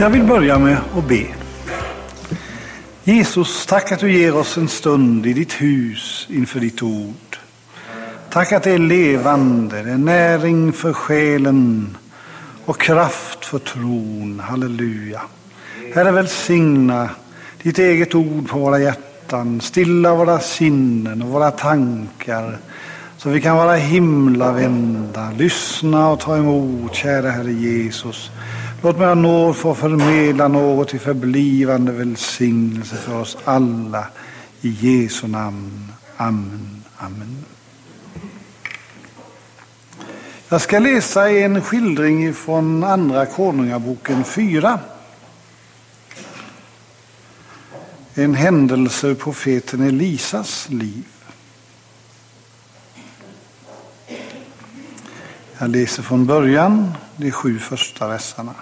Jag vill börja med att be. Jesus, tack att du ger oss en stund i ditt hus inför ditt ord. Tack att det är levande, det är näring för själen och kraft för tron. Halleluja. Herre, välsigna ditt eget ord på våra hjärtan, stilla våra sinnen och våra tankar så vi kan vara himlavända, lyssna och ta emot, kära Herre Jesus. Låt mig ha nåd få förmedla något till förblivande välsignelse för oss alla. I Jesu namn. Amen. Amen. Jag ska läsa en skildring från Andra Konungaboken 4. En händelse ur profeten Elisas liv. Jag läser från början, de sju första verserna.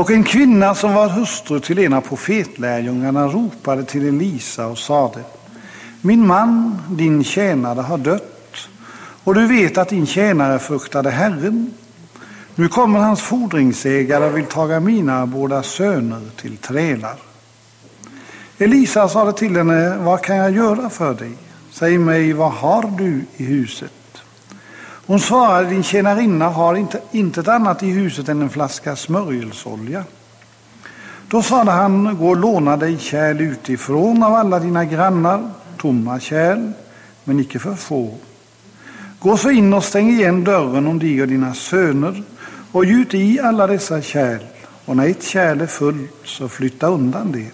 Och en kvinna som var hustru till en av profetlärjungarna ropade till Elisa och sade Min man, din tjänare, har dött och du vet att din tjänare fruktade Herren. Nu kommer hans fordringsägare och vill taga mina båda söner till trälar. Elisa sade till henne, vad kan jag göra för dig? Säg mig, vad har du i huset? Hon svarade, din tjänarinna har inte, intet annat i huset än en flaska smörjelsolja. Då sade han, gå och låna dig kärl utifrån av alla dina grannar, tomma kärl, men icke för få. Gå så in och stäng igen dörren om dig och dina söner och gjut i alla dessa kärl, och när ett kärl är fullt så flytta undan det.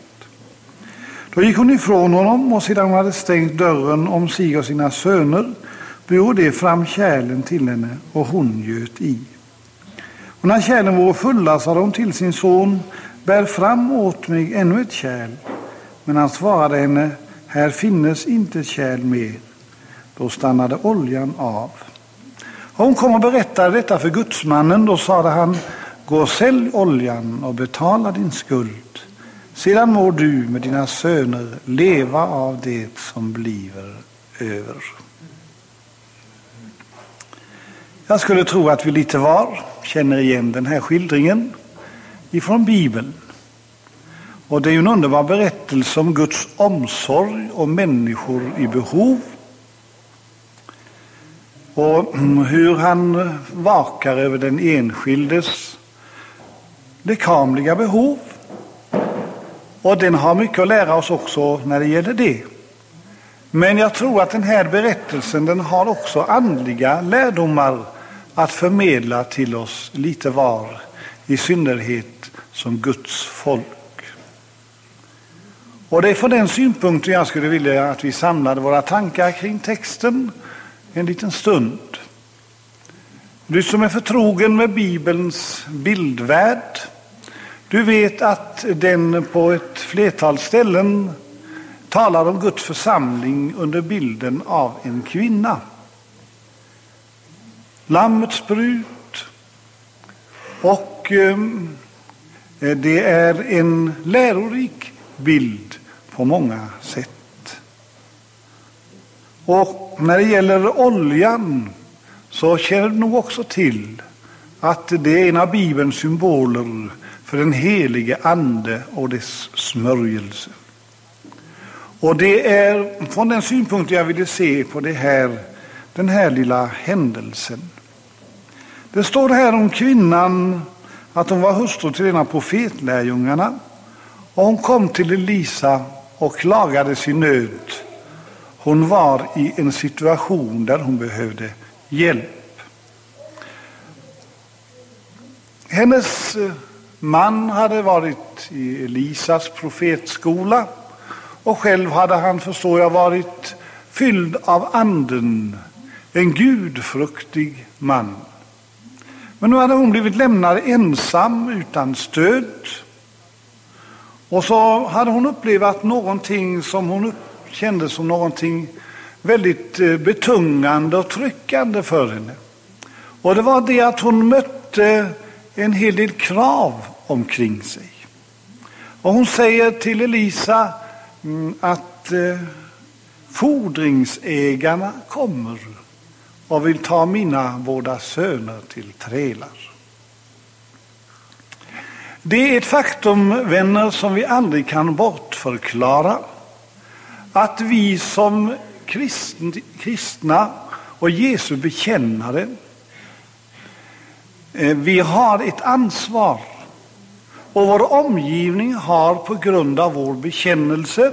Då gick hon ifrån honom och sedan hon hade stängt dörren om sig och sina söner bar de fram kärlen till henne och hon göt i. Och när kärlen var fulla sade hon till sin son, bär fram åt mig ännu ett kärl. Men han svarade henne, här finnes inte kärl mer. Då stannade oljan av. Och hon kom och berättade detta för gudsmannen. Då sade han, gå och sälj oljan och betala din skuld. Sedan må du med dina söner leva av det som bliver över. Jag skulle tro att vi lite var känner igen den här skildringen ifrån Bibeln. Och det är ju en underbar berättelse om Guds omsorg om människor i behov. Och hur han vakar över den enskildes lekamliga behov. Och den har mycket att lära oss också när det gäller det. Men jag tror att den här berättelsen den har också andliga lärdomar att förmedla till oss lite var, i synnerhet som Guds folk. Och det är från den synpunkten jag skulle vilja att vi samlade våra tankar kring texten en liten stund. Du som är förtrogen med Bibelns bildvärld, du vet att den på ett flertal ställen talar om Guds församling under bilden av en kvinna. Lammets brud och eh, det är en lärorik bild på många sätt. Och när det gäller oljan så känner du nog också till att det är en av Bibelns symboler för den helige Ande och dess smörjelse. Och det är från den synpunkten jag ville se på det här, den här lilla händelsen. Det står här om kvinnan att hon var hustru till en av profetlärjungarna och hon kom till Elisa och klagade sin nöd. Hon var i en situation där hon behövde hjälp. Hennes eh, man hade varit i Elisas profetskola och själv hade han, förstår jag, varit fylld av anden, en gudfruktig man. Men nu hade hon blivit lämnad ensam utan stöd. Och så hade hon upplevt någonting som hon kände som någonting väldigt eh, betungande och tryckande för henne. Och det var det att hon mötte en hel del krav omkring sig. Och hon säger till Elisa mm, att eh, fordringsägarna kommer och vill ta mina båda söner till trälar. Det är ett faktum, vänner, som vi aldrig kan bortförklara, att vi som kristna och Jesu bekännare, eh, vi har ett ansvar och vår omgivning har på grund av vår bekännelse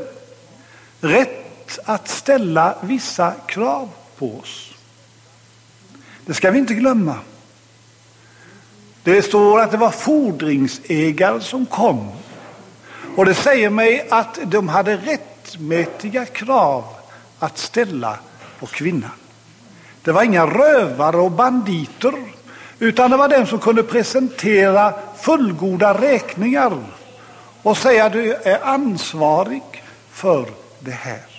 rätt att ställa vissa krav på oss. Det ska vi inte glömma. Det står att det var fordringsägare som kom. Och det säger mig att de hade rättmätiga krav att ställa på kvinnan. Det var inga rövare och banditer, utan det var den som kunde presentera fullgoda räkningar och säga du är ansvarig för det här.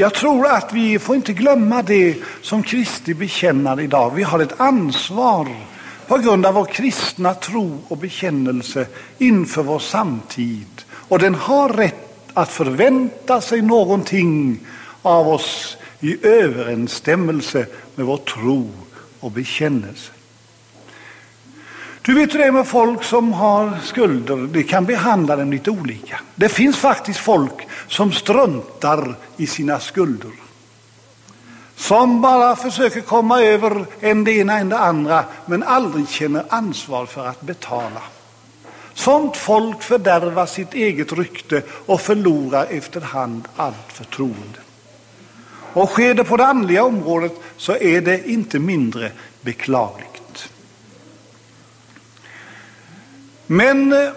Jag tror att vi får inte glömma det som Kristi bekännare idag. Vi har ett ansvar på grund av vår kristna tro och bekännelse inför vår samtid. Och den har rätt att förvänta sig någonting av oss i överensstämmelse med vår tro och bekännelse. Du vet hur det är med folk som har skulder. De kan behandla dem lite olika. Det finns faktiskt folk som struntar i sina skulder. Som bara försöker komma över en det ena än det andra men aldrig känner ansvar för att betala. Sånt folk fördärvar sitt eget rykte och förlorar efterhand allt förtroende. Och sker det på det andliga området så är det inte mindre beklagligt. Men eh,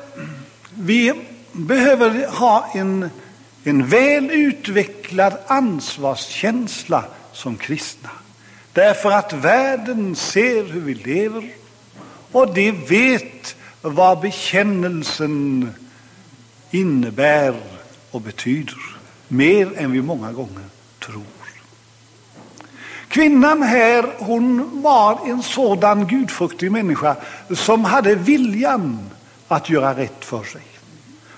vi behöver ha en, en väl utvecklad ansvarskänsla som kristna. Därför att världen ser hur vi lever och de vet vad bekännelsen innebär och betyder. Mer än vi många gånger tror. Kvinnan här, hon var en sådan gudfruktig människa som hade viljan att göra rätt för sig.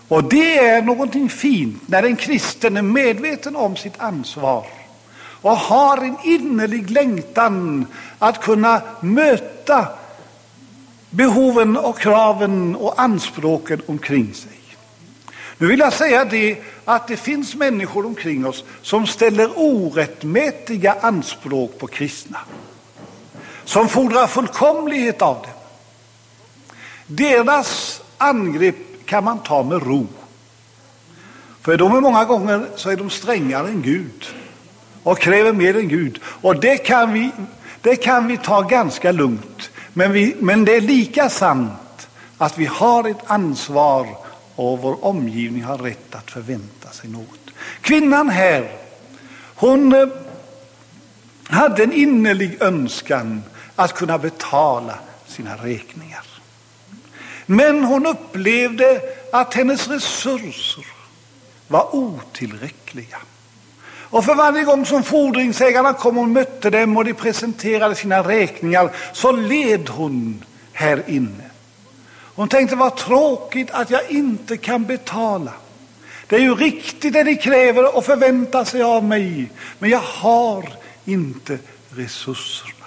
Och det är någonting fint när en kristen är medveten om sitt ansvar och har en innerlig längtan att kunna möta behoven och kraven och anspråken omkring sig. Nu vill jag säga det att det finns människor omkring oss som ställer orättmätiga anspråk på kristna. Som fordrar fullkomlighet av dem. Deras angrepp kan man ta med ro. För de är många gånger så är de strängare än Gud och kräver mer än Gud. Och det kan vi, det kan vi ta ganska lugnt. Men, vi, men det är lika sant att vi har ett ansvar och vår omgivning har rätt att förvänta sig något. Kvinnan här, hon eh, hade en innerlig önskan att kunna betala sina räkningar. Men hon upplevde att hennes resurser var otillräckliga. Och för varje gång som fordringsägarna kom och mötte dem och de presenterade sina räkningar så led hon här inne. Hon tänkte vad tråkigt att jag inte kan betala. Det är ju riktigt det de kräver och förväntar sig av mig, men jag har inte resurserna.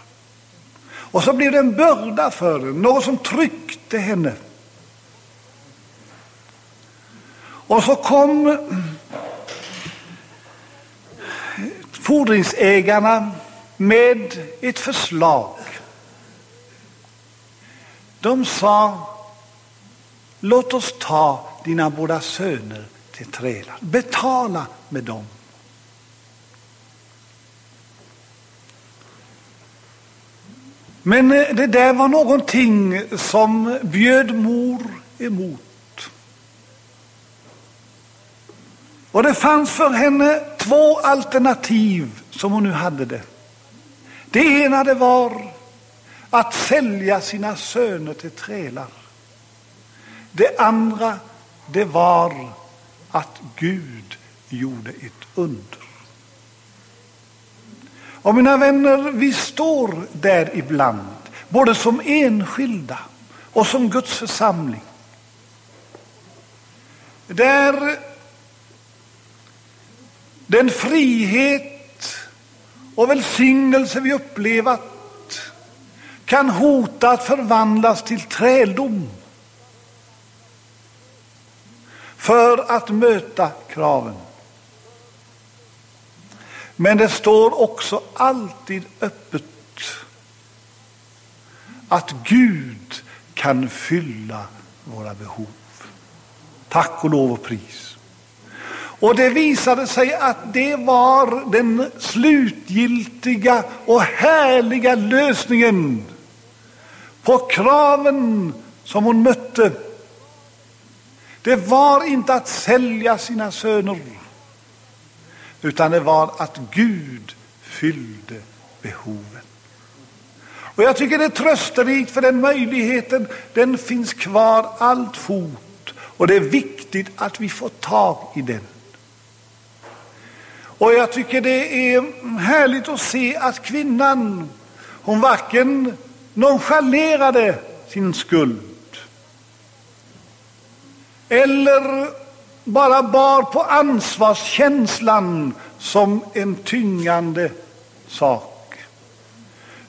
Och så blev det en börda för henne, något som tryckte henne. Och så kom fordringsägarna med ett förslag. De sa, låt oss ta dina båda söner till trälar. Betala med dem. Men eh, det där var någonting som bjöd mor emot. Och det fanns för henne två alternativ som hon nu hade det. Det ena det var att sälja sina söner till trälar. Det andra det var att Gud gjorde ett under. Och mina vänner, vi står där ibland, både som enskilda och som Guds församling. Där den frihet och välsignelse vi upplevat kan hota att förvandlas till träldom för att möta kraven. Men det står också alltid öppet att Gud kan fylla våra behov. Tack och lov och pris. Och det visade sig att det var den slutgiltiga och härliga lösningen på kraven som hon mötte. Det var inte att sälja sina söner, utan det var att Gud fyllde behoven. Och jag tycker det är trösterikt för den möjligheten, den finns kvar alltfort. Och det är viktigt att vi får tag i den. Och jag tycker det är härligt att se att kvinnan, hon varken nonchalerade sin skuld eller bara bar på ansvarskänslan som en tyngande sak.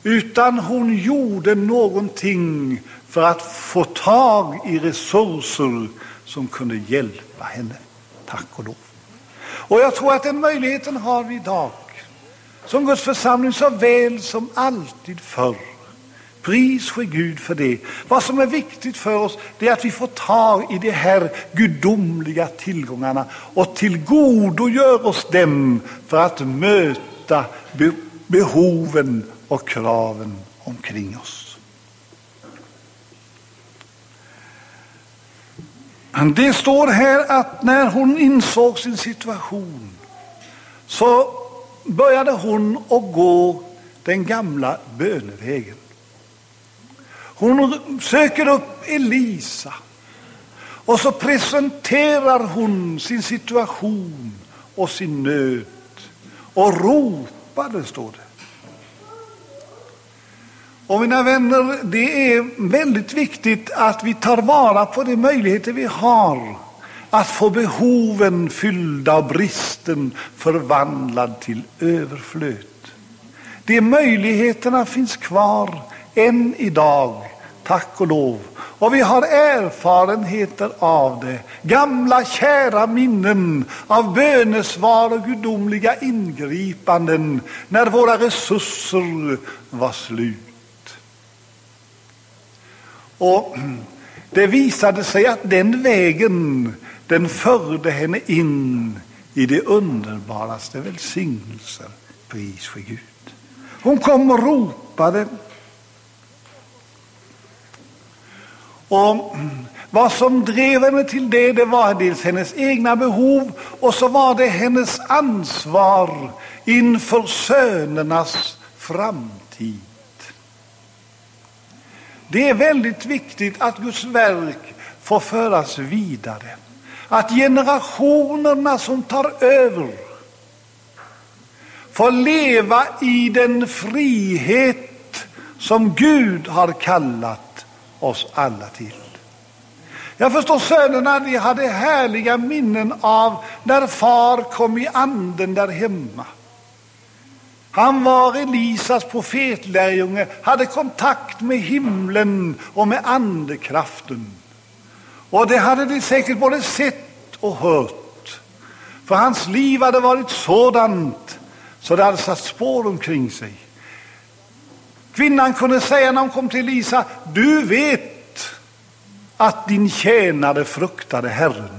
Utan hon gjorde någonting för att få tag i resurser som kunde hjälpa henne. Tack och lov. Och jag tror att den möjligheten har vi idag. Som Guds församling så väl som alltid förr. Pris ske Gud för det. Vad som är viktigt för oss det är att vi får tag i de här gudomliga tillgångarna och tillgodogör oss dem för att möta behoven och kraven omkring oss. Det står här att när hon insåg sin situation så började hon att gå den gamla bönevägen. Hon söker upp Elisa och så presenterar hon sin situation och sin nöd och ropade, står det. Och mina vänner, det är väldigt viktigt att vi tar vara på de möjligheter vi har att få behoven fyllda och bristen förvandlad till överflöd. De möjligheterna finns kvar än idag, tack och lov. Och vi har erfarenheter av det. Gamla kära minnen av bönesvar och gudomliga ingripanden när våra resurser var slut. Och det visade sig att den vägen, den förde henne in i de underbaraste välsignelser. Pris för Gud. Hon kom och ropade. Och vad som drev henne till det, det var dels hennes egna behov och så var det hennes ansvar inför sönernas framtid. Det är väldigt viktigt att Guds verk får föras vidare. Att generationerna som tar över får leva i den frihet som Gud har kallat oss alla till. Jag förstår sönerna, de hade härliga minnen av när far kom i anden där hemma. Han var Elisas profetlärjunge, hade kontakt med himlen och med andekraften. Och det hade de säkert både sett och hört. För hans liv hade varit sådant så det hade satt spår omkring sig. Kvinnan kunde säga när hon kom till Elisa, du vet att din tjänare fruktade Herren.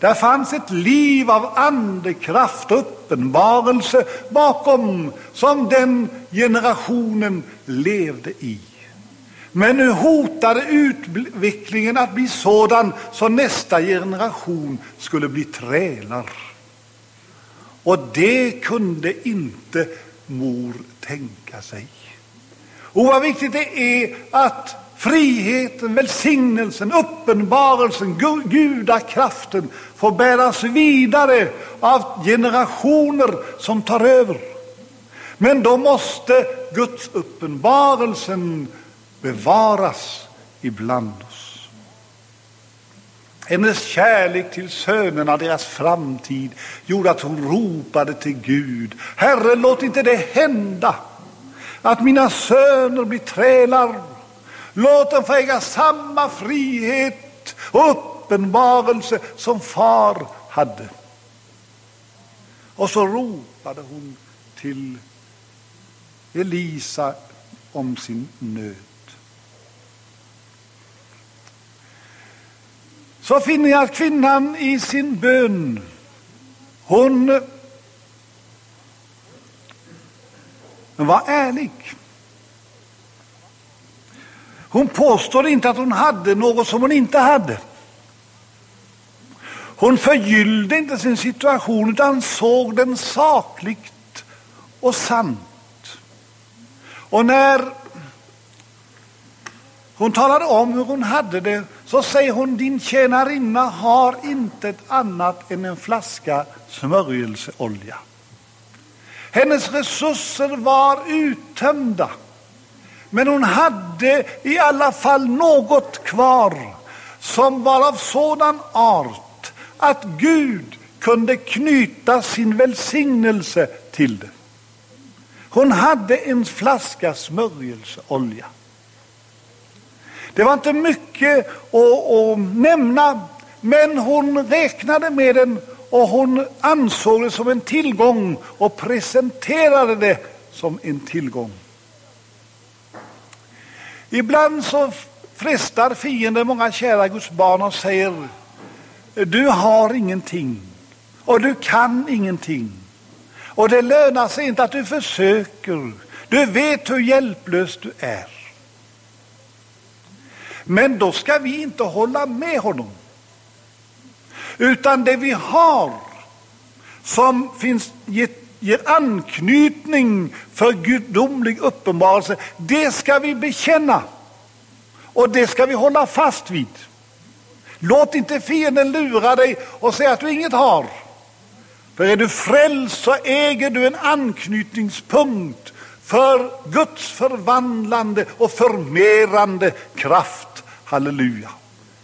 Där fanns ett liv av andekraft och uppenbarelse bakom som den generationen levde i. Men nu hotade utvecklingen att bli sådan så nästa generation skulle bli trälar. Och det kunde inte mor tänka sig. Och vad viktigt det är att friheten, välsignelsen, uppenbarelsen, gudakraften får bäras vidare av generationer som tar över. Men då måste Guds uppenbarelsen bevaras ibland oss. Hennes kärlek till sönerna, deras framtid, gjorde att hon ropade till Gud. Herre, låt inte det hända att mina söner blir trälar. Låt dem få äga samma frihet och uppenbarelse som far hade. Och så ropade hon till Elisa om sin nöd. Så finner jag att kvinnan i sin bön, hon var ärlig. Hon påstår inte att hon hade något som hon inte hade. Hon förgyllde inte sin situation utan såg den sakligt och sant. Och när hon talade om hur hon hade det så säger hon din tjänarinna har inte ett annat än en flaska smörjelseolja. Hennes resurser var uttömda. Men hon hade i alla fall något kvar som var av sådan art att Gud kunde knyta sin välsignelse till det. Hon hade en flaska smörjelseolja. Det var inte mycket att, att nämna, men hon räknade med den och hon ansåg det som en tillgång och presenterade det som en tillgång. Ibland så frestar fienden många kära Guds barn och säger du har ingenting och du kan ingenting. Och det lönar sig inte att du försöker. Du vet hur hjälplös du är. Men då ska vi inte hålla med honom. Utan det vi har som finns, gett ger anknytning för gudomlig uppenbarelse, det ska vi bekänna. Och det ska vi hålla fast vid. Låt inte fienden lura dig och säga att du inget har. För är du frälst så äger du en anknytningspunkt för Guds förvandlande och förmerande kraft. Halleluja.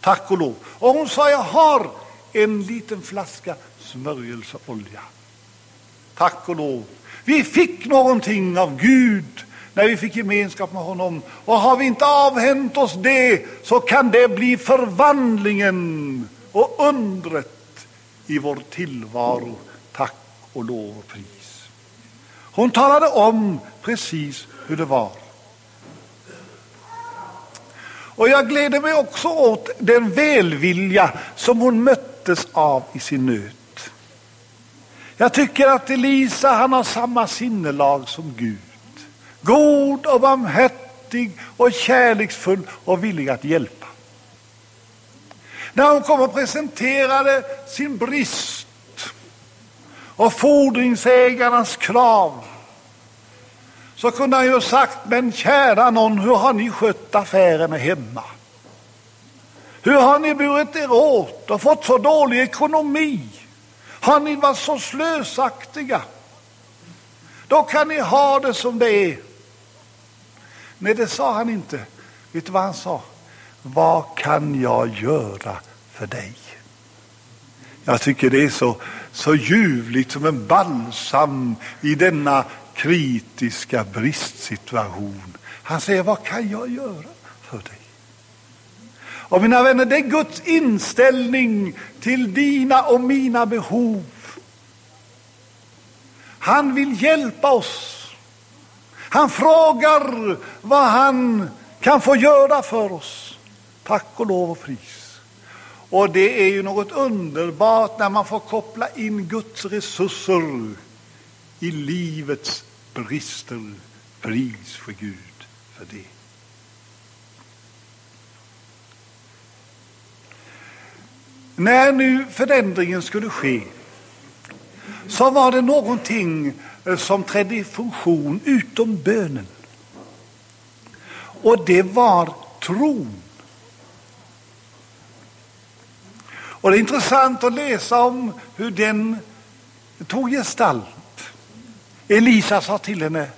Tack och lov. Och hon sa, jag har en liten flaska smörjelseolja. Tack och lov. Vi fick någonting av Gud när vi fick gemenskap med honom. Och har vi inte avhänt oss det så kan det bli förvandlingen och undret i vår tillvaro. Tack och lov och pris. Hon talade om precis hur det var. Och jag gläder mig också åt den välvilja som hon möttes av i sin nöd. Jag tycker att Elisa han har samma sinnelag som Gud. God och barmhärtig och kärleksfull och villig att hjälpa. När hon kom och presenterade sin brist och fordringsägarnas krav så kunde han ju sagt, men kära någon, hur har ni skött affärerna hemma? Hur har ni burit er åt och fått så dålig ekonomi? Har ni varit så slösaktiga? Då kan ni ha det som det är. Nej, det sa han inte. Vet du vad han sa? Vad kan jag göra för dig? Jag tycker det är så, så ljuvligt som en balsam i denna kritiska bristsituation. Han säger, vad kan jag göra? Och mina vänner, det är Guds inställning till dina och mina behov. Han vill hjälpa oss. Han frågar vad han kan få göra för oss. Tack och lov och pris. Och det är ju något underbart när man får koppla in Guds resurser i livets brister. Pris för Gud för det. När nu förändringen skulle ske så var det någonting eh, som trädde i funktion utom bönen. Och det var tron. Och det är intressant att läsa om hur den tog gestalt. Elisa sa till henne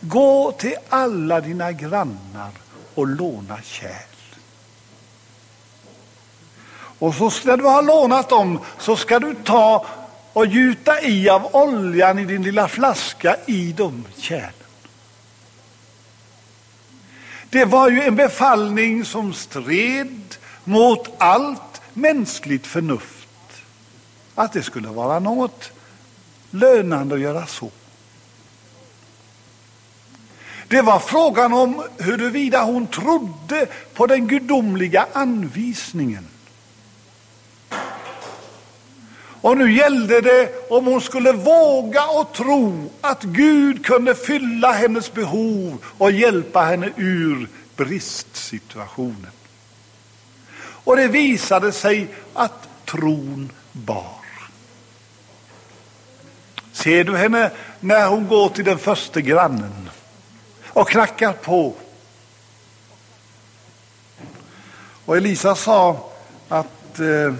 Gå till alla dina grannar och låna kärl. Och så när du har lånat dem så ska du ta och gjuta i av oljan i din lilla flaska i de kärlen. Det var ju en befallning som stred mot allt mänskligt förnuft. Att det skulle vara något lönande att göra så. Det var frågan om huruvida hon trodde på den gudomliga anvisningen. Och nu gällde det om hon skulle våga och tro att Gud kunde fylla hennes behov och hjälpa henne ur bristsituationen. Och det visade sig att tron bar. Ser du henne när hon går till den första grannen och knackar på? Och Elisa sa att eh,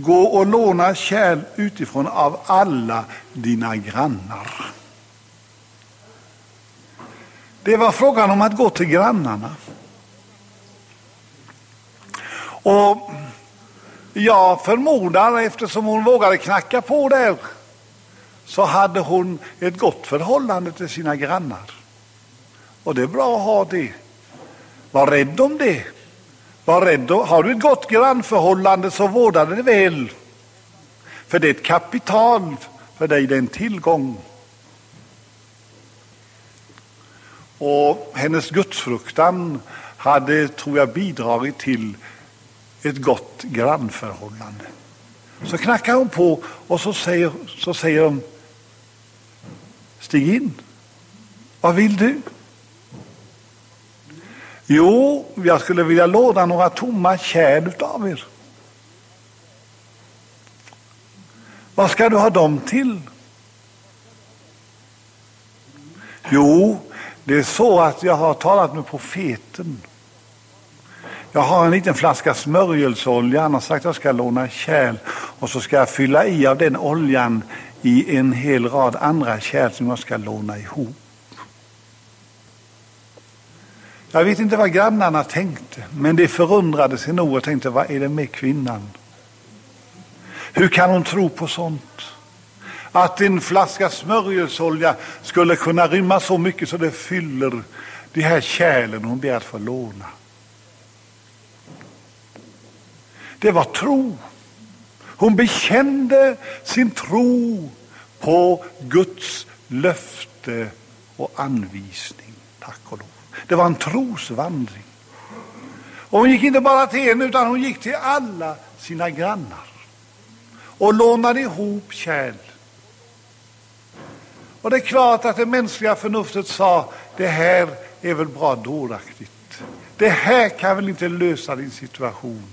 Gå och låna kärl utifrån av alla dina grannar. Det var frågan om att gå till grannarna. Och jag förmodar, eftersom hon vågade knacka på där, så hade hon ett gott förhållande till sina grannar. Och det är bra att ha det. Var rädd om det. Var rädd. Har du ett gott grannförhållande så vårda det väl. För det är ett kapital för dig, det är en tillgång. Och hennes gudsfruktan hade, tror jag, bidragit till ett gott grannförhållande. Så knackar hon på och så säger, så säger hon Stig in. Vad vill du? Jo, jag skulle vilja låna några tomma kärl av er. Vad ska du ha dem till? Jo, det är så att jag har talat med profeten. Jag har en liten flaska smörjelseolja. Han har sagt att jag ska låna kärl och så ska jag fylla i av den oljan i en hel rad andra kärl som jag ska låna ihop. Jag vet inte vad grannarna tänkte, men de förundrade sig nog och tänkte, vad är det med kvinnan? Hur kan hon tro på sånt? Att en flaska smörjelsolja skulle kunna rymma så mycket så det fyller de här kärlen hon ber att få låna. Det var tro. Hon bekände sin tro på Guds löfte och anvisning. Tack och lov. Det var en trosvandring. Och hon gick inte bara till en, utan hon gick till alla sina grannar och lånade ihop kärl. Och det är klart att det mänskliga förnuftet sa, det här är väl bra dåraktigt. Det här kan väl inte lösa din situation.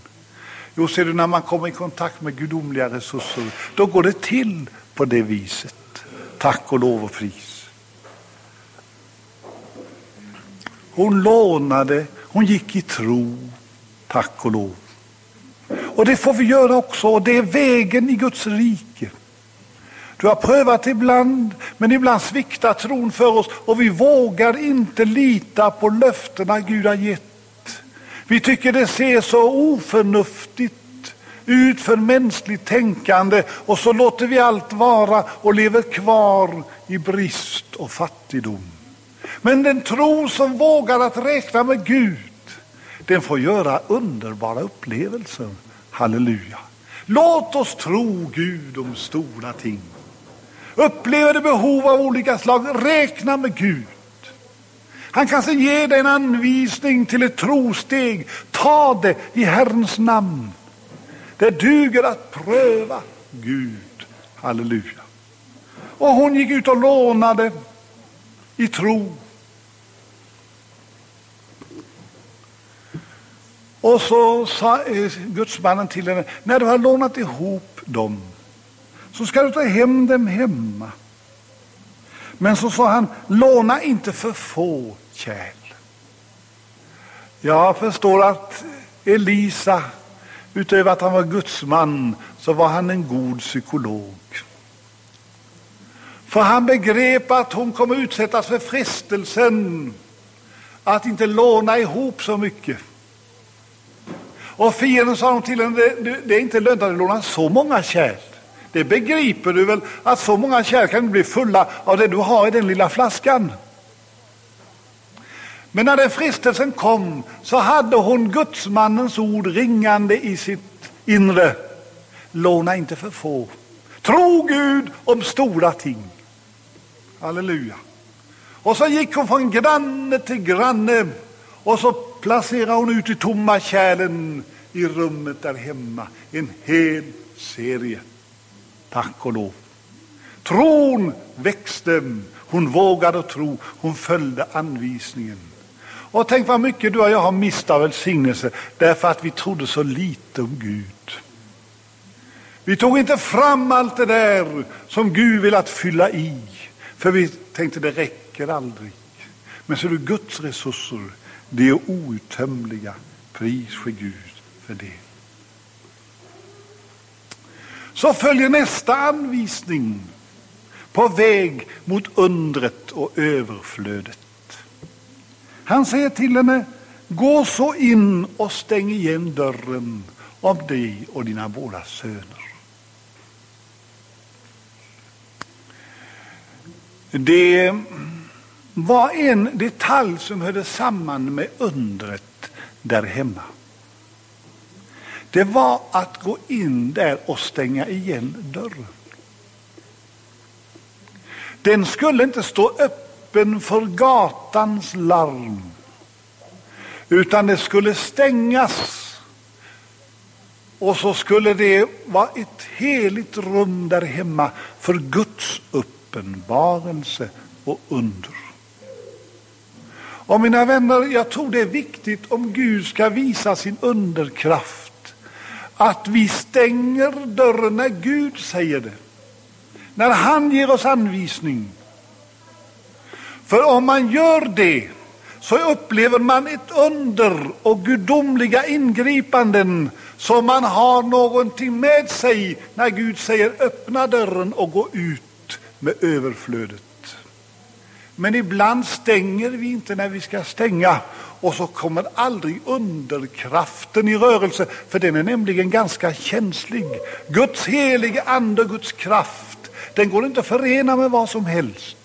Jo, ser du, när man kommer i kontakt med gudomliga resurser, då går det till på det viset. Tack och lov och pris. Hon lånade, hon gick i tro, tack och lov. Och det får vi göra också, och det är vägen i Guds rike. Du har prövat ibland, men ibland sviktar tron för oss och vi vågar inte lita på löftena Gud har gett. Vi tycker det ser så oförnuftigt ut för mänskligt tänkande och så låter vi allt vara och lever kvar i brist och fattigdom. Men den tro som vågar att räkna med Gud, den får göra underbara upplevelser. Halleluja. Låt oss tro Gud om stora ting. Upplever du behov av olika slag, räkna med Gud. Han kanske ger dig en anvisning till ett trosteg. Ta det i Herrens namn. Det duger att pröva Gud. Halleluja. Och hon gick ut och lånade i tro. Och så sa eh, gudsmannen till henne, när du har lånat ihop dem så ska du ta hem dem hemma. Men så sa han, låna inte för få kärl. Jag förstår att Elisa, utöver att han var gudsman, så var han en god psykolog. För han begrep att hon kommer utsättas för frestelsen att inte låna ihop så mycket. Och fienden sa till henne, det, det är inte lönt att låna så många kärl. Det begriper du väl att så många kärl kan bli fulla av det du har i den lilla flaskan. Men när den frestelsen kom så hade hon gudsmannens ord ringande i sitt inre. Låna inte för få. Tro Gud om stora ting. Halleluja. Och så gick hon från granne till granne och så placerade hon ut i tomma kärlen i rummet där hemma. En hel serie. Tack och lov. Tron växte. Hon vågade tro. Hon följde anvisningen. Och tänk vad mycket du och jag har mist av välsignelse därför att vi trodde så lite om Gud. Vi tog inte fram allt det där som Gud vill att fylla i. För vi tänkte det räcker aldrig. Men så är det Guds resurser, de är outtömliga. Pris för Gud för det. Så följer nästa anvisning på väg mot undret och överflödet. Han säger till henne, gå så in och stäng igen dörren om dig och dina båda söner. Det var en detalj som hörde samman med undret där hemma. Det var att gå in där och stänga igen dörren. Den skulle inte stå öppen för gatans larm, utan det skulle stängas. Och så skulle det vara ett heligt rum där hemma för Guds uppenbarelse och under. Och mina vänner, jag tror det är viktigt om Gud ska visa sin underkraft att vi stänger dörren när Gud säger det. När han ger oss anvisning. För om man gör det så upplever man ett under och gudomliga ingripanden som man har någonting med sig när Gud säger öppna dörren och gå ut med överflödet. Men ibland stänger vi inte när vi ska stänga och så kommer aldrig underkraften i rörelse, för den är nämligen ganska känslig. Guds helige ande, Guds kraft, den går inte att förena med vad som helst.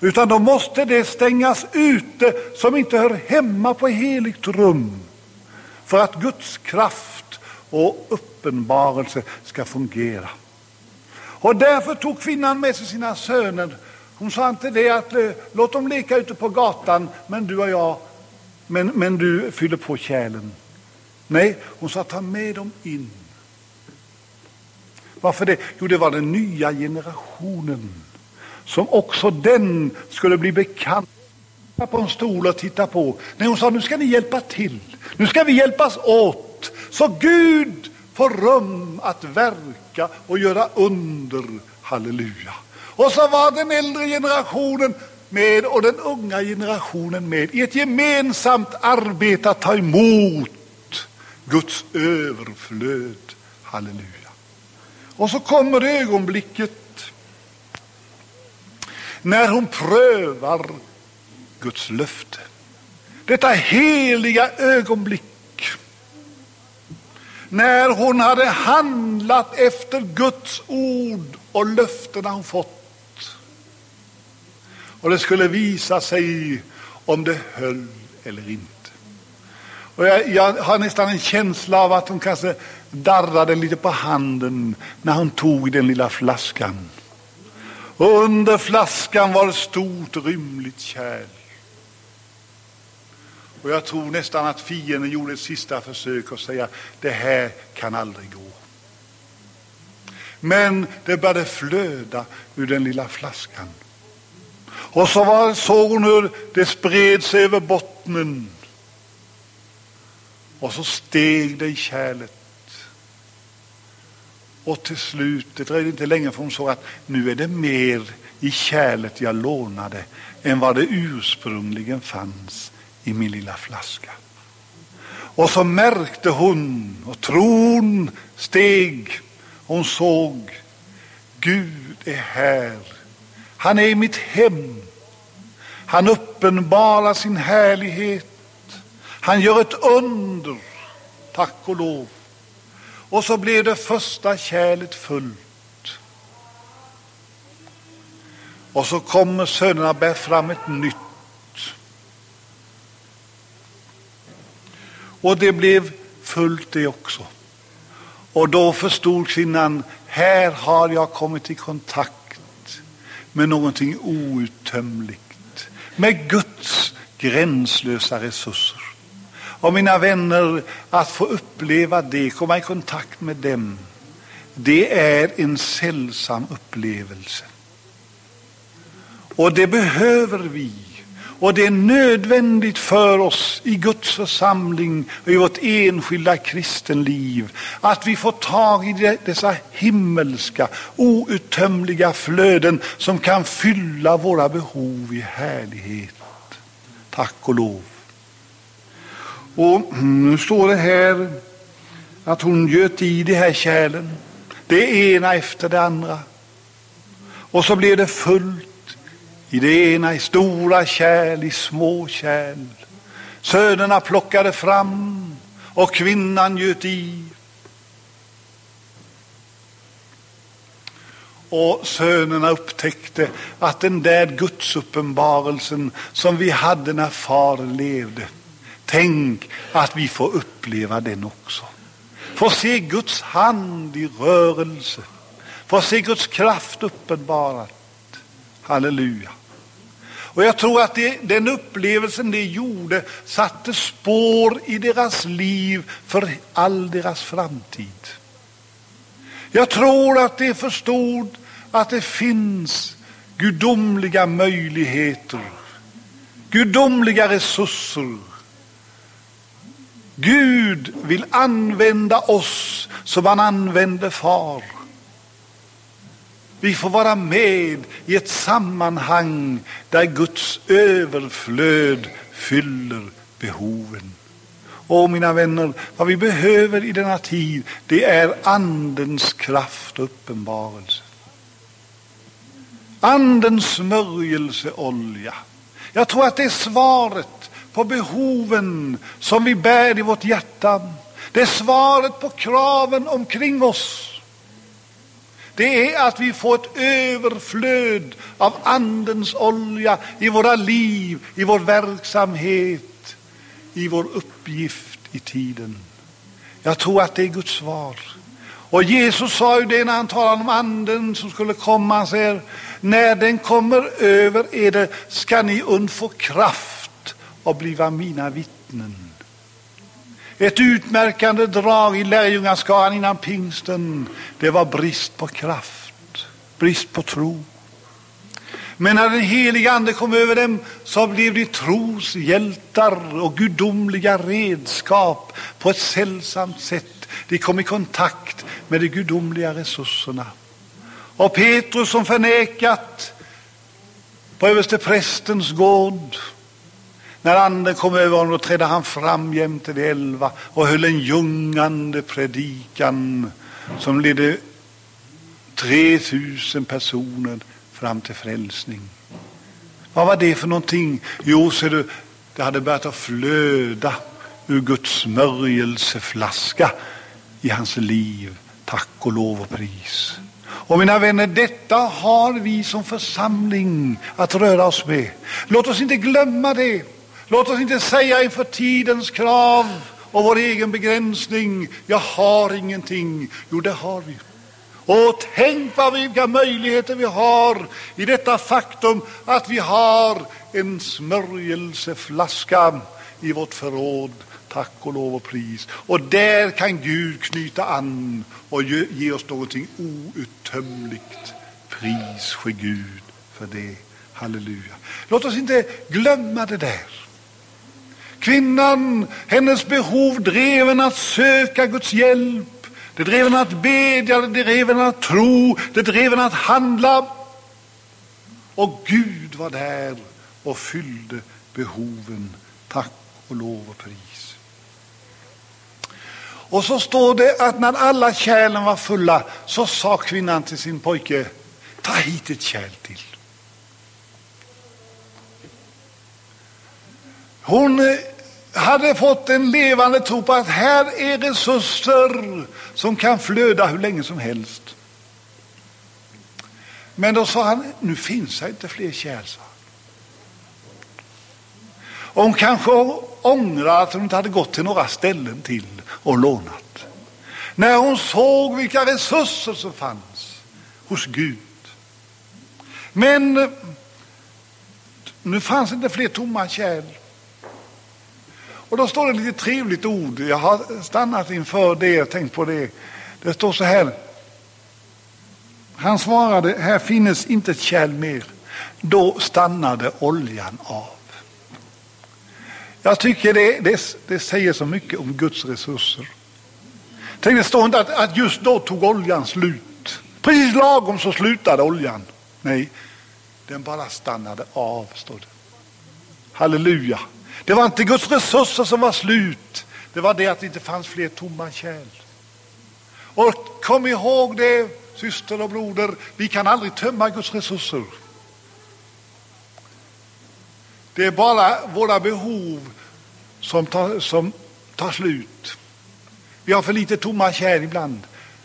Utan då måste det stängas ute som inte hör hemma på heligt rum för att Guds kraft och uppenbarelse ska fungera. Och därför tog kvinnan med sig sina söner. Hon sa inte det att eh, låt dem leka ute på gatan, men du och jag men, men du fyller på kärlen. Nej, hon sa ta med dem in. Varför det? Jo, det var den nya generationen som också den skulle bli bekant på en stol och titta på. Nej, hon sa nu ska ni hjälpa till. Nu ska vi hjälpas åt så Gud får rum att verka och göra under. Halleluja. Och så var den äldre generationen med och den unga generationen med i ett gemensamt arbete att ta emot Guds överflöd. Halleluja. Och så kommer ögonblicket när hon prövar Guds löfte. Detta heliga ögonblick när hon hade handlat efter Guds ord och löftena hon fått och det skulle visa sig om det höll eller inte. Och jag, jag har nästan en känsla av att hon kanske darrade lite på handen när hon tog den lilla flaskan. Och under flaskan var ett stort rymligt kärl. Och jag tror nästan att fienden gjorde ett sista försök att säga det här kan aldrig gå. Men det började flöda ur den lilla flaskan. Och så var, såg hon hur det spred sig över bottnen. Och så steg det i kärlet. Och till slut, det dröjde inte länge för hon såg att nu är det mer i kärlet jag lånade än vad det ursprungligen fanns i min lilla flaska. Och så märkte hon och tron steg. Hon såg Gud är här. Han är i mitt hem. Han uppenbarar sin härlighet. Han gör ett under, tack och lov. Och så blev det första kärlet fullt. Och så kommer sönerna bär fram ett nytt. Och det blev fullt det också. Och då förstod kvinnan, här har jag kommit i kontakt med någonting outtömligt, med Guds gränslösa resurser. Och mina vänner, att få uppleva det, komma i kontakt med dem, det är en sällsam upplevelse. Och det behöver vi. Och det är nödvändigt för oss i Guds församling och i vårt enskilda kristenliv att vi får tag i dessa himmelska, outtömliga flöden som kan fylla våra behov i härlighet. Tack och lov. Och nu står det här att hon göt i de här kärlen, det ena efter det andra. Och så blev det fullt i det ena i stora kärl, i små kärl. Sönerna plockade fram och kvinnan göt i. Och sönerna upptäckte att den där gudsuppenbarelsen som vi hade när far levde, tänk att vi får uppleva den också. Få se Guds hand i rörelse, få se Guds kraft uppenbarad. Halleluja. Och jag tror att det, den upplevelsen de gjorde satte spår i deras liv för all deras framtid. Jag tror att de förstod att det finns gudomliga möjligheter, gudomliga resurser. Gud vill använda oss som han använde far. Vi får vara med i ett sammanhang där Guds överflöd fyller behoven. Och mina vänner, vad vi behöver i denna tid, det är Andens kraft och uppenbarelse. Andens smörjelseolja. Jag tror att det är svaret på behoven som vi bär i vårt hjärta. Det är svaret på kraven omkring oss det är att vi får ett överflöd av Andens olja i våra liv, i vår verksamhet, i vår uppgift i tiden. Jag tror att det är Guds svar. Och Jesus sa ju det när han talade om anden som skulle komma. Han säger, när den kommer över er ska ni undfå kraft och bliva mina vittnen. Ett utmärkande drag i lärjungaskaran innan pingsten, det var brist på kraft, brist på tro. Men när den heliga Ande kom över dem så blev de troshjältar och gudomliga redskap på ett sällsamt sätt. De kom i kontakt med de gudomliga resurserna. Och Petrus som förnekat på översteprästens gård när anden kom över honom trädde han fram jämte de elva och höll en ljungande predikan som ledde 3000 personer fram till frälsning. Vad var det för någonting? Jo, ser du, det hade börjat att flöda ur Guds smörjelseflaska i hans liv. Tack och lov och pris. Och mina vänner, detta har vi som församling att röra oss med. Låt oss inte glömma det. Låt oss inte säga inför tidens krav och vår egen begränsning, jag har ingenting. Jo, det har vi. Och tänk vad vilka möjligheter vi har i detta faktum att vi har en smörjelseflaska i vårt förråd. Tack och lov och pris. Och där kan Gud knyta an och ge oss någonting outtömligt. Pris för Gud för det. Halleluja. Låt oss inte glömma det där. Kvinnan, hennes behov drev henne att söka Guds hjälp. Det drev henne att bedja, det drev henne att tro, det drev henne att handla. Och Gud var där och fyllde behoven. Tack och lov och pris. Och så står det att när alla kärlen var fulla så sa kvinnan till sin pojke, ta hit ett kärl till. Hon eh, hade fått en levande tro på att här är resurser som kan flöda hur länge som helst. Men då sa han, nu finns det inte fler kärl. hon kanske ångrar att hon inte hade gått till några ställen till och lånat. När hon såg vilka resurser som fanns hos Gud. Men nu fanns inte fler tomma kärl. Och då står det ett lite trevligt ord. Jag har stannat inför det och tänkt på det. Det står så här. Han svarade, här finnes inte ett kärl mer. Då stannade oljan av. Jag tycker det, det, det säger så mycket om Guds resurser. Tänk, det står inte att, att just då tog oljan slut. Precis lagom så slutade oljan. Nej, den bara stannade av, står det. Halleluja. Det var inte Guds resurser som var slut. Det var det att det inte fanns fler tomma kärl. Och kom ihåg det, syster och broder, vi kan aldrig tömma Guds resurser. Det är bara våra behov som tar, som tar slut. Vi har för lite tomma kärl ibland.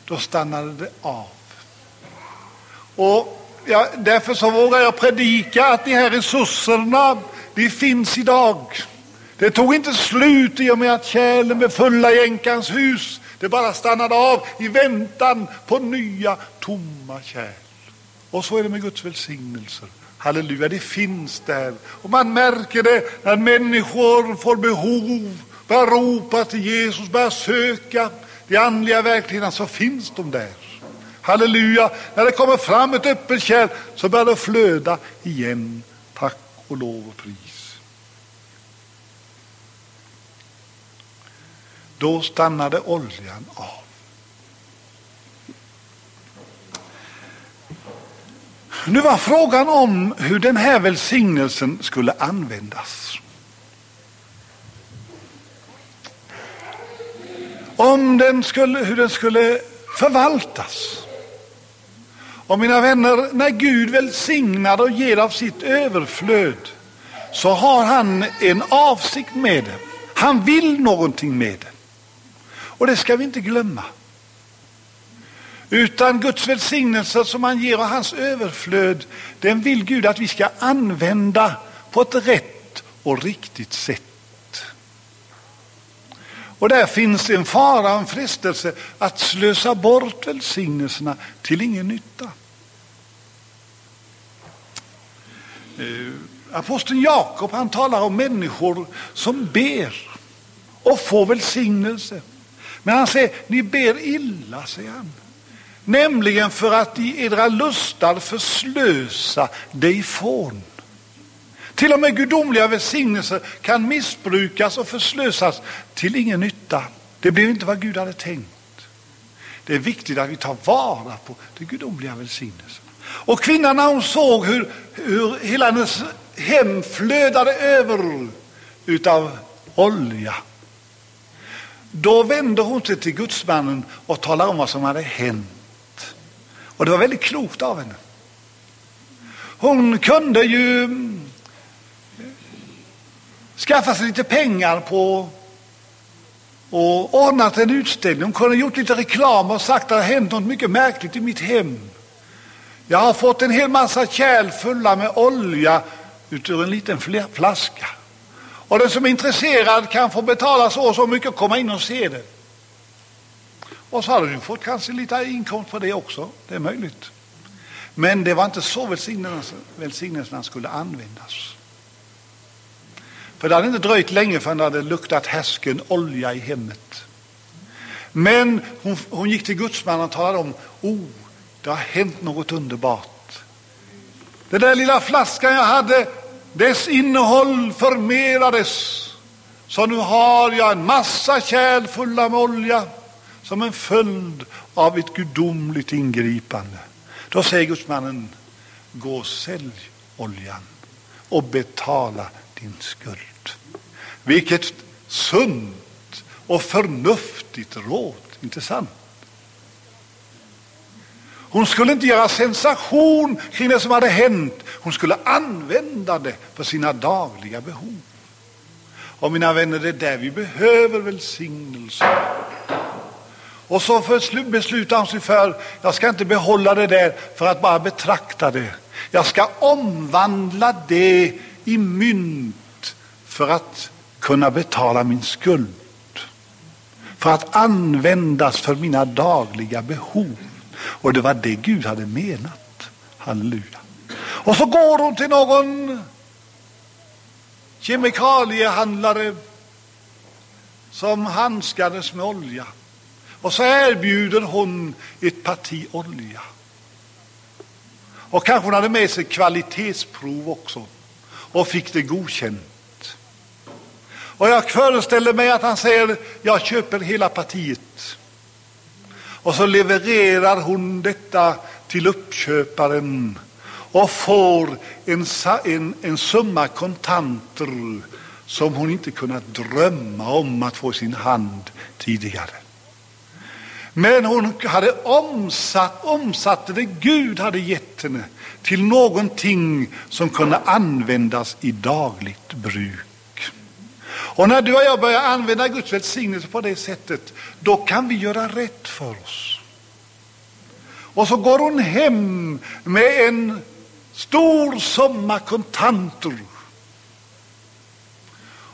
Då stannar det av. Och ja, Därför så vågar jag predika att de här resurserna de finns idag. Det tog inte slut i och med att kärlen blev fulla i änkans hus. Det bara stannade av i väntan på nya tomma kärl. Och så är det med Guds välsignelser. Halleluja, det finns där. Och man märker det när människor får behov, börjar ropa till Jesus, börjar söka de andliga verkligheterna, så finns de där. Halleluja, när det kommer fram ett öppet kärl så börjar det flöda igen. Tack och lov och pris. Då stannade oljan av. Nu var frågan om hur den här välsignelsen skulle användas. Om den skulle, hur den skulle förvaltas. Och mina vänner, när Gud välsignar och ger av sitt överflöd så har han en avsikt med det. Han vill någonting med det. Och det ska vi inte glömma. Utan Guds välsignelse som han ger och hans överflöd, den vill Gud att vi ska använda på ett rätt och riktigt sätt. Och där finns en fara, en frestelse att slösa bort välsignelserna till ingen nytta. Eh, aposteln Jakob han talar om människor som ber och får välsignelse. Men han säger, ni ber illa, säger han. Nämligen för att i edra lustar förslösa dig ifrån. Till och med gudomliga välsignelser kan missbrukas och förslösas till ingen nytta. Det blev inte vad Gud hade tänkt. Det är viktigt att vi tar vara på det gudomliga välsignelsen. Och kvinnan när hon såg hur, hur hela hennes hem flödade över utav olja. Då vände hon sig till gudsmannen och talade om vad som hade hänt. Och det var väldigt klokt av henne. Hon kunde ju mm, skaffa sig lite pengar på och ordnat en utställning. Hon kunde gjort lite reklam och sagt att det har hänt något mycket märkligt i mitt hem. Jag har fått en hel massa kärl fulla med olja ur en liten flaska. Och den som är intresserad kan få betala så och så mycket och komma in och se det. Och så hade du fått kanske lite inkomst på det också. Det är möjligt. Men det var inte så välsignelserna skulle användas. För det hade inte dröjt länge förrän det hade luktat häsken olja i hemmet. Men hon, hon gick till gudsmannen och talade om, oh, det har hänt något underbart. Den där lilla flaskan jag hade, dess innehåll förmerades. Så nu har jag en massa kärl fulla med olja som en följd av ett gudomligt ingripande. Då säger gudsmannen, gå och sälj oljan och betala din skuld. Vilket sunt och förnuftigt råd, inte sant? Hon skulle inte göra sensation kring det som hade hänt. Hon skulle använda det för sina dagliga behov. Och mina vänner, det är där vi behöver välsignelse. Och så beslutar hon sig för, jag ska inte behålla det där för att bara betrakta det. Jag ska omvandla det i mynt för att kunna betala min skuld. För att användas för mina dagliga behov. Och det var det Gud hade menat. Halleluja. Och så går hon till någon kemikaliehandlare som handskades med olja. Och så erbjuder hon ett parti olja. Och kanske hon hade med sig kvalitetsprov också och fick det godkänt. Och jag föreställer mig att han säger, jag köper hela partiet. Och så levererar hon detta till uppköparen och får en, en, en summa kontanter som hon inte kunnat drömma om att få i sin hand tidigare. Men hon hade omsatt, omsatte det Gud hade gett henne till någonting som kunde användas i dagligt bruk. Och när du och jag börjar använda Guds välsignelse på det sättet, då kan vi göra rätt för oss. Och så går hon hem med en stor summa kontanter.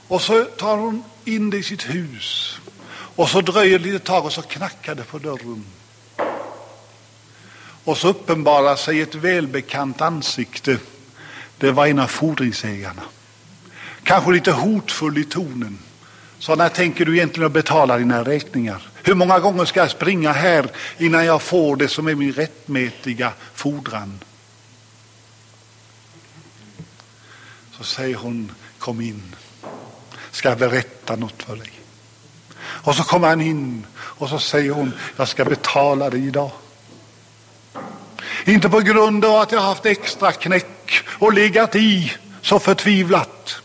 Och så tar hon in det i sitt hus. Och så dröjer det lite tag och så knackar det på dörren. Och så uppenbarar sig ett välbekant ansikte. Det var en av fordringsägarna. Kanske lite hotfull i tonen. Så när tänker du egentligen att betala dina räkningar? Hur många gånger ska jag springa här innan jag får det som är min rättmätiga fordran? Så säger hon, kom in. Ska jag berätta något för dig? Och så kommer han in och så säger hon, jag ska betala dig idag. Inte på grund av att jag haft extra knäck och legat i så förtvivlat.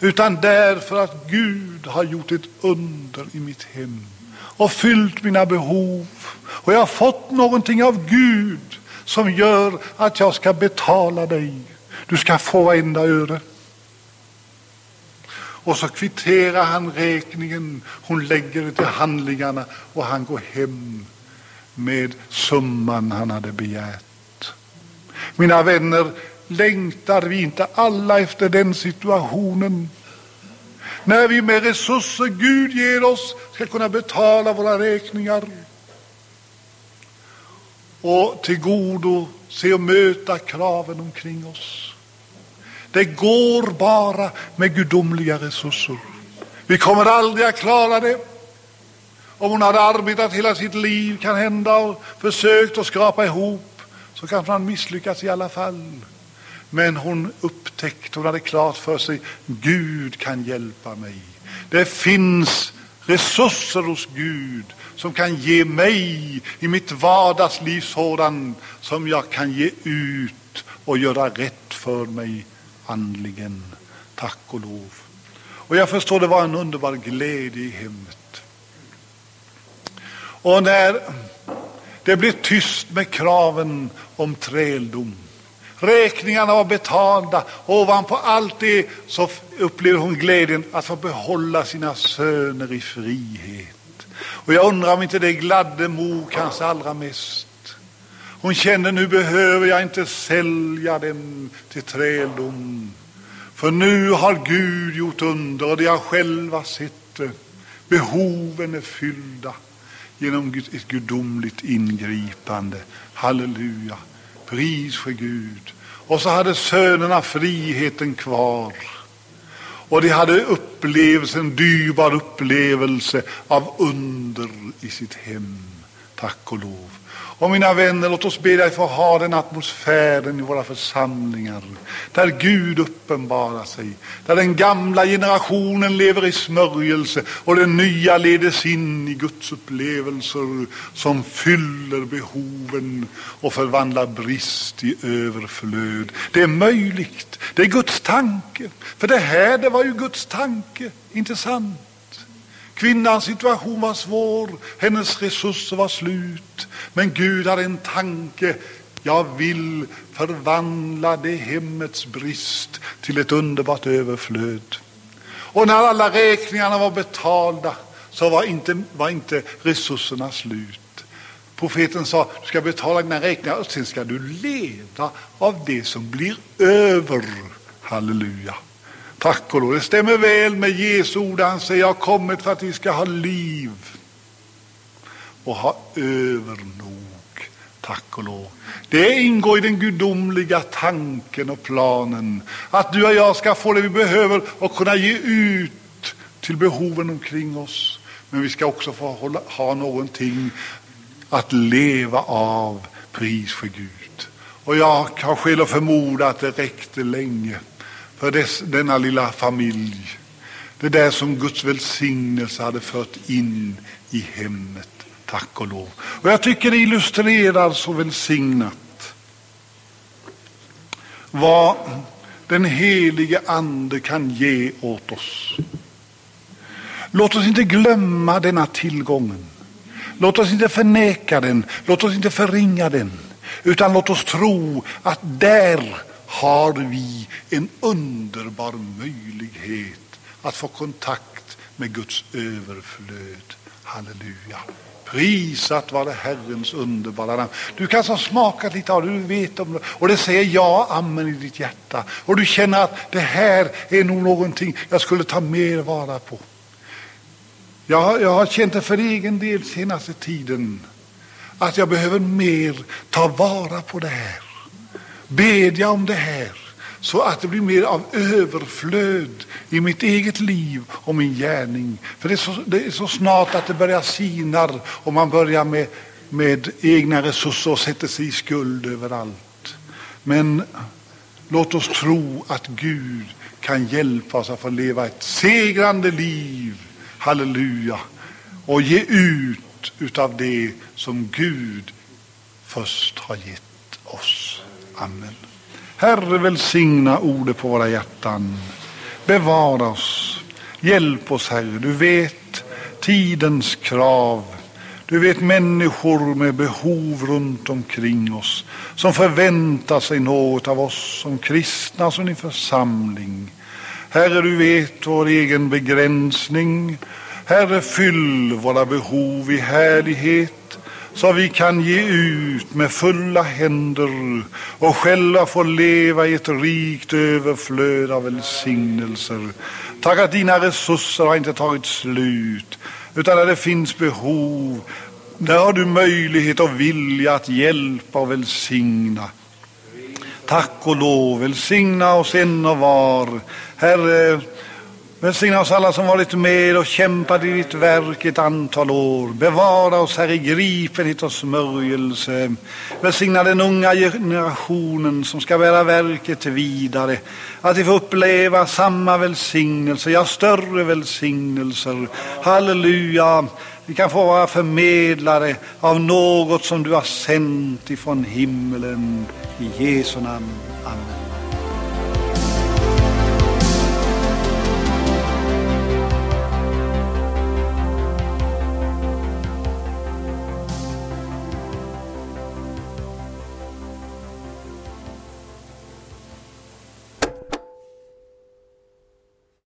Utan därför att Gud har gjort ett under i mitt hem och fyllt mina behov. Och jag har fått någonting av Gud som gör att jag ska betala dig. Du ska få varenda öre. Och så kvitterar han räkningen, hon lägger det till handlingarna och han går hem med summan han hade begärt. Mina vänner, längtar vi inte alla efter den situationen? När vi med resurser Gud ger oss ska kunna betala våra räkningar och tillgodose och möta kraven omkring oss. Det går bara med gudomliga resurser. Vi kommer aldrig att klara det. Om hon hade arbetat hela sitt liv kan hända och försökt att skrapa ihop så kanske han misslyckats i alla fall. Men hon upptäckte, hon hade klart för sig, Gud kan hjälpa mig. Det finns resurser hos Gud som kan ge mig i mitt vardagsliv sådant som jag kan ge ut och göra rätt för mig andligen. Tack och lov. Och jag förstår det var en underbar glädje i hemmet. Och när det blev tyst med kraven om träldom Räkningarna var betalda. Ovanpå allt det så upplevde hon glädjen att få behålla sina söner i frihet. Och jag undrar om inte det gladde mor kanske allra mest. Hon kände nu behöver jag inte sälja dem till träldom. För nu har Gud gjort under och de har själva sett det. Behoven är fyllda genom ett gudomligt ingripande. Halleluja. Pris för Gud. Och så hade sönerna friheten kvar. Och de hade upplevelse, en dyrbar upplevelse av under i sitt hem. Tack och lov. Och mina vänner, låt oss be dig få ha den atmosfären i våra församlingar där Gud uppenbarar sig, där den gamla generationen lever i smörjelse och den nya ledes in i Guds upplevelser som fyller behoven och förvandlar brist i överflöd. Det är möjligt, det är Guds tanke, för det här det var ju Guds tanke, inte sant? Kvinnans situation var svår, hennes resurser var slut. Men Gud hade en tanke. Jag vill förvandla det hemmets brist till ett underbart överflöd. Och när alla räkningarna var betalda så var inte, var inte resurserna slut. Profeten sa, du ska betala dina räkningar och sen ska du leva av det som blir över. Halleluja. Tack och lov. Det stämmer väl med Jesu ord. Han säger, jag har kommit för att vi ska ha liv och ha övernog. Tack och lov. Det ingår i den gudomliga tanken och planen att du och jag ska få det vi behöver och kunna ge ut till behoven omkring oss. Men vi ska också få hålla, ha någonting att leva av, pris för Gud. Och jag har skäl att förmoda att det räckte länge för dess, denna lilla familj. Det där som Guds välsignelse hade fört in i hemmet. Tack och lov. Och jag tycker det illustrerar så välsignat vad den helige Ande kan ge åt oss. Låt oss inte glömma denna tillgången. Låt oss inte förneka den, låt oss inte förringa den, utan låt oss tro att där har vi en underbar möjlighet att få kontakt med Guds överflöd. Halleluja. Prisat vare Herrens underbara namn. Du kanske har smakat lite av det, du vet om det, och det säger ja, amen i ditt hjärta. Och du känner att det här är nog någonting jag skulle ta mer vara på. Jag, jag har känt det för egen del senaste tiden, att jag behöver mer ta vara på det här. Bedja om det här så att det blir mer av överflöd i mitt eget liv och min gärning. För det är så, det är så snart att det börjar sina och man börjar med, med egna resurser och sätter sig i skuld överallt. Men låt oss tro att Gud kan hjälpa oss att få leva ett segrande liv, halleluja, och ge ut utav det som Gud först har gett oss. Amen. Herre, välsigna ordet på våra hjärtan. Bevara oss. Hjälp oss, Herre. Du vet tidens krav. Du vet människor med behov runt omkring oss som förväntar sig något av oss som kristna, som din församling. Herre, du vet vår egen begränsning. Herre, fyll våra behov i härlighet så vi kan ge ut med fulla händer och själva få leva i ett rikt överflöd av välsignelser. Tack att dina resurser har inte tagit slut, utan när det finns behov, där har du möjlighet och vilja att hjälpa och välsigna. Tack och lov, välsigna oss en och var. Herre, Välsigna oss alla som varit med och kämpat i ditt verk ett antal år. Bevara oss, här i gripenhet och smörjelse. Välsigna den unga generationen som ska bära verket vidare. Att vi får uppleva samma välsignelse, ja större välsignelser. Halleluja. Vi kan få vara förmedlare av något som du har sänt ifrån himmelen. I Jesu namn. Amen.